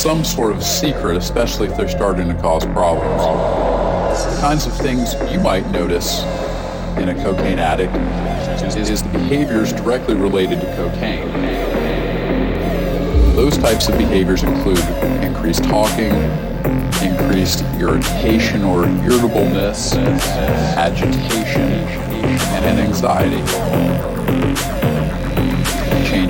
Some sort of secret, especially if they're starting to cause problems. The kinds of things you might notice in a cocaine addict is, is the behaviors directly related to cocaine. Those types of behaviors include increased talking, increased irritation or irritableness, agitation, and anxiety.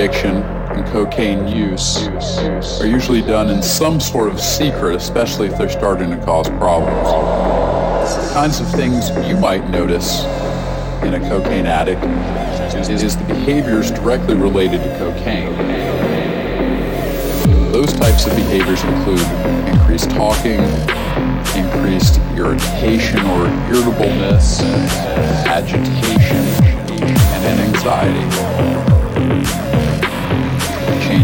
addiction and cocaine use are usually done in some sort of secret, especially if they're starting to cause problems. Kinds of things you might notice in a cocaine addict is the behaviors directly related to cocaine. Those types of behaviors include increased talking, increased irritation or irritableness, agitation, and anxiety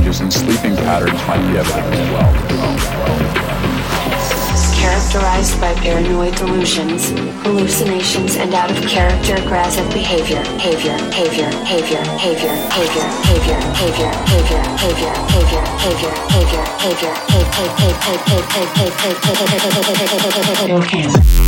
changes in sleeping patterns might be evident as well. Characterized by paranoid delusions, hallucinations, and out of character aggressive behavior, behavior, behavior, behavior, behavior, behavior, behavior, behavior, behavior, behavior, behavior, behavior, behavior, behavior, behavior, behavior, от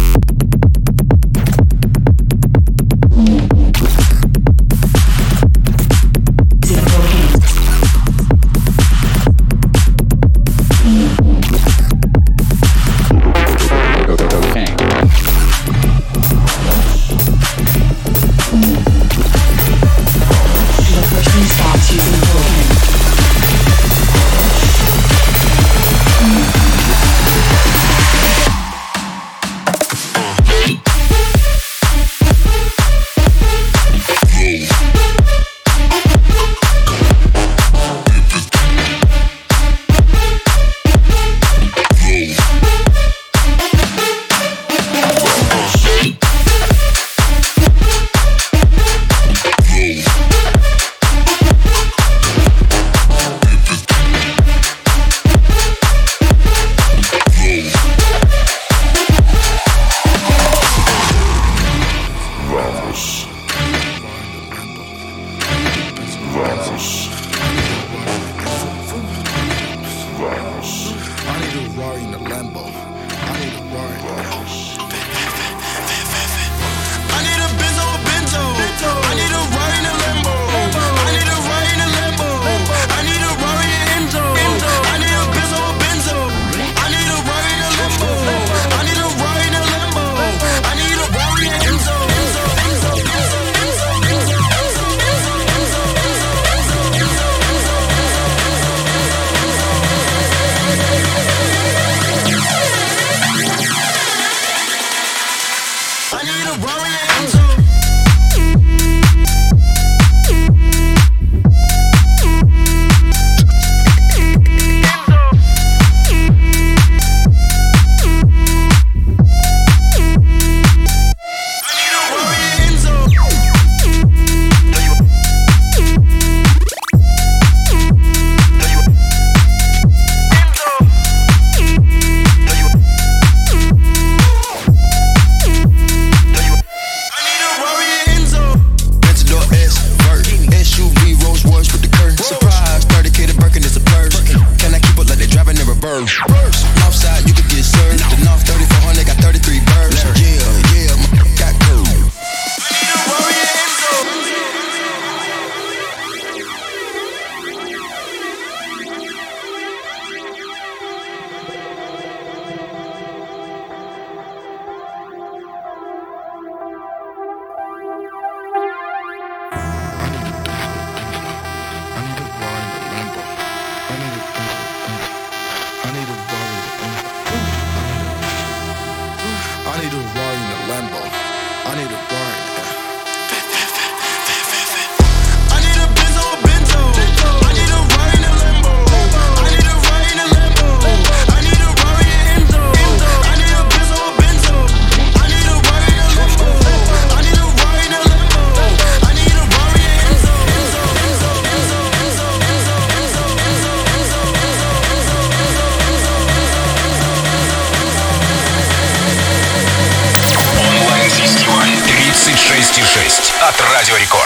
Радио Рекорд.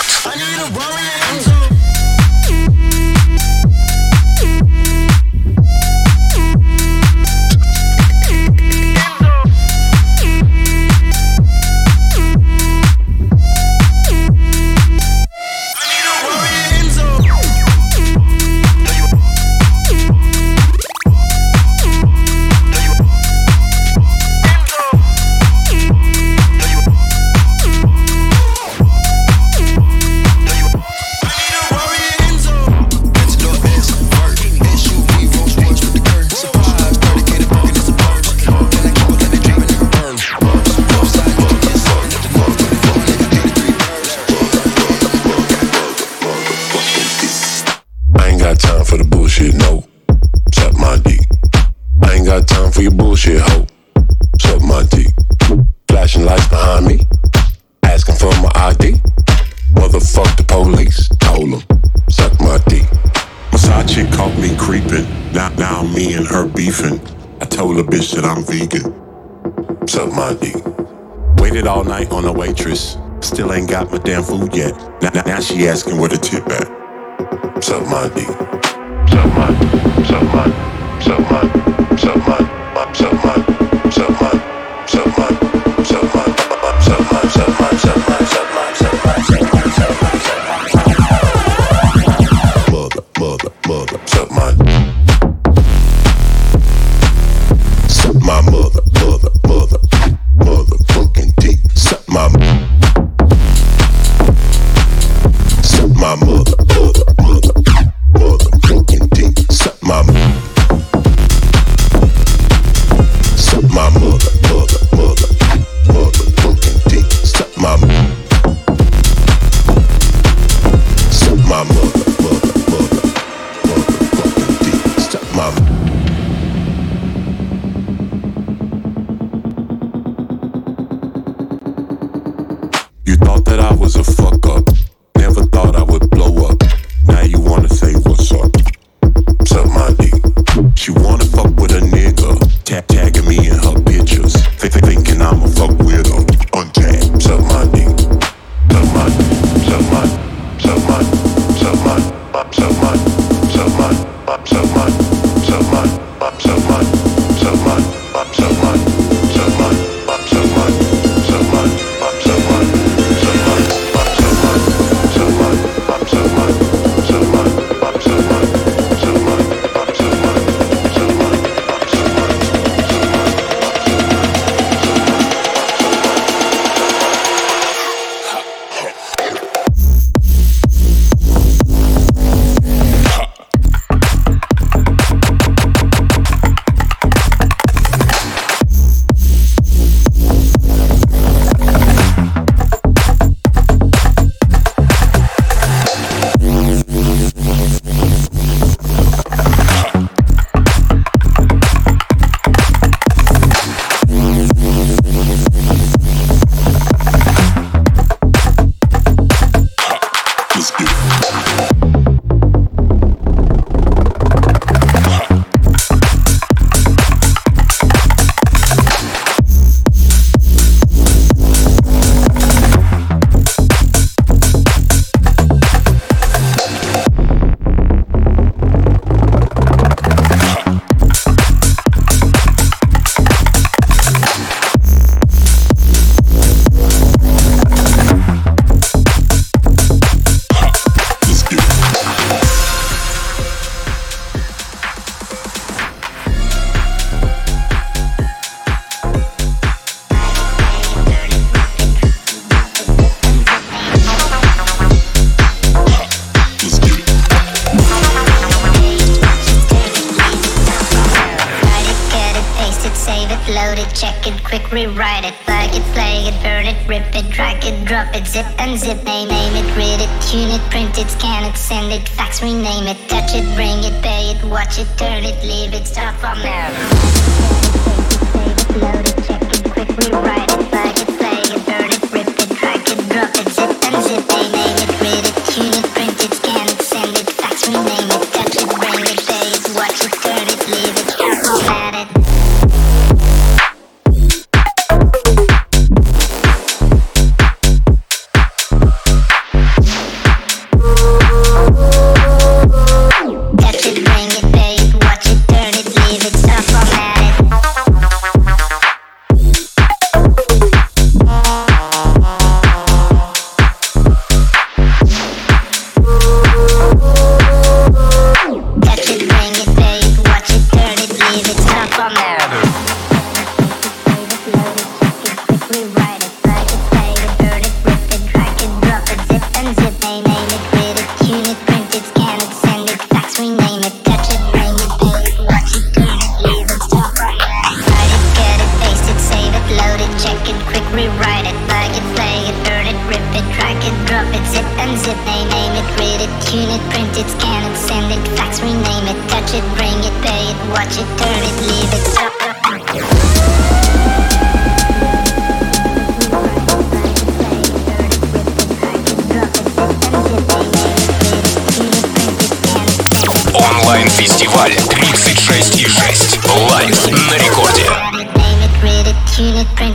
asking what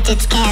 tune it,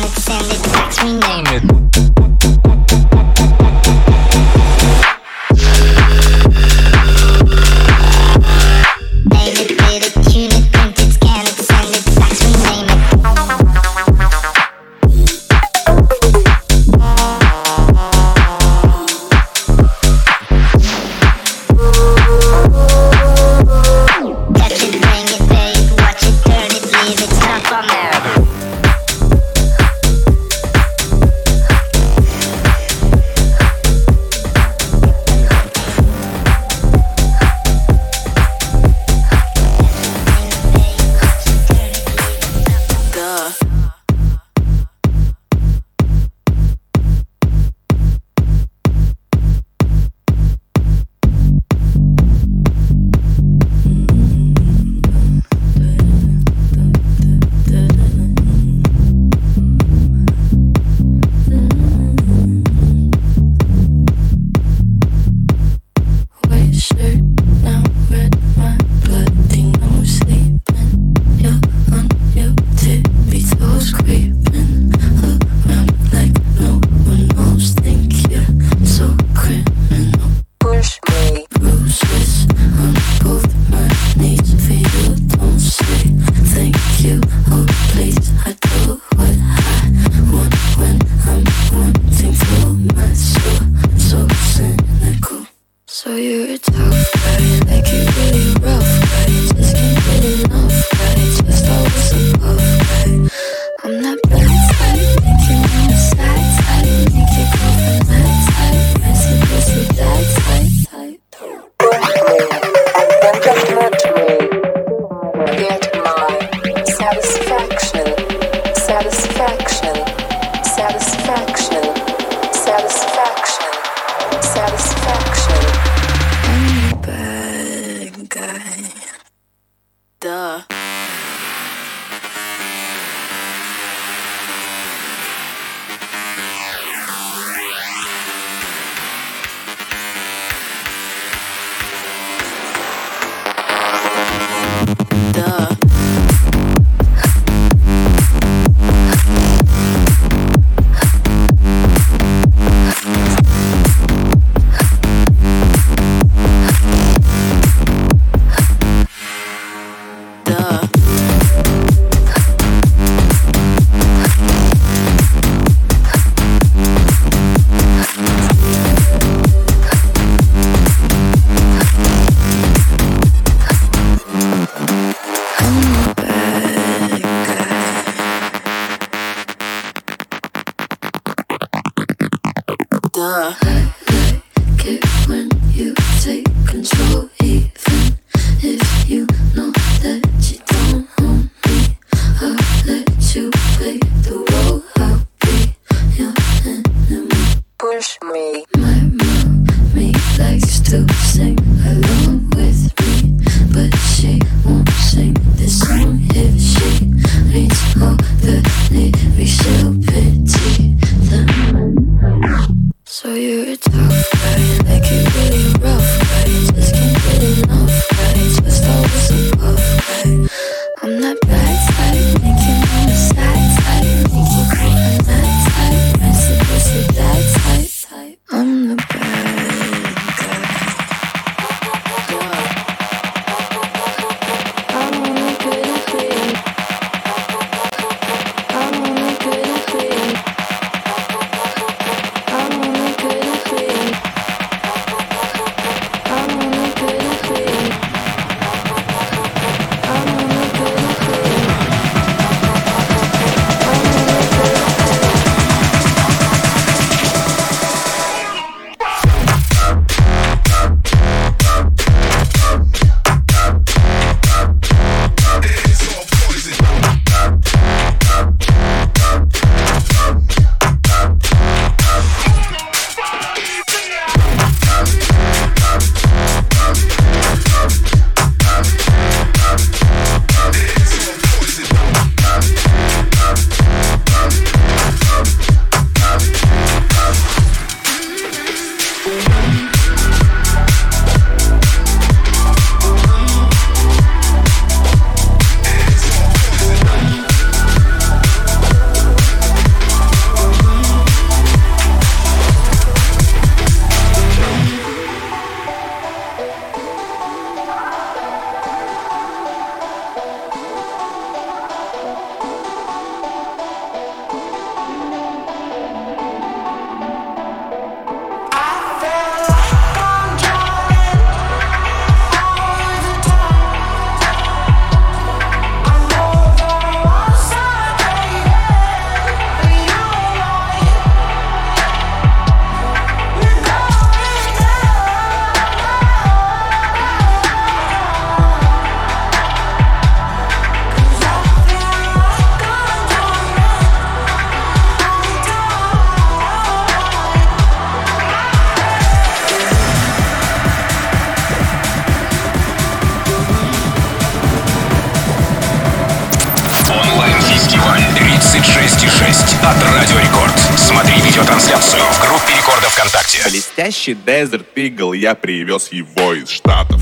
Настоящий Desert Eagle, я привез его из Штатов.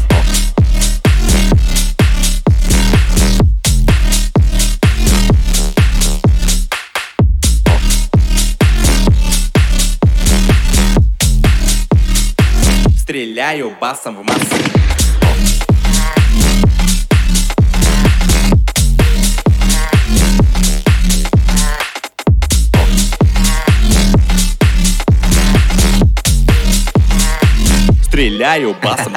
Стреляю басом в массу. brilhar e eu passo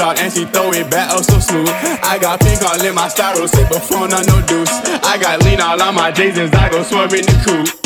and she throw it back up so smooth. I got pink all in my styro, sit before not no deuce. I got lean all on my Jasons, I go swerve in the coupe.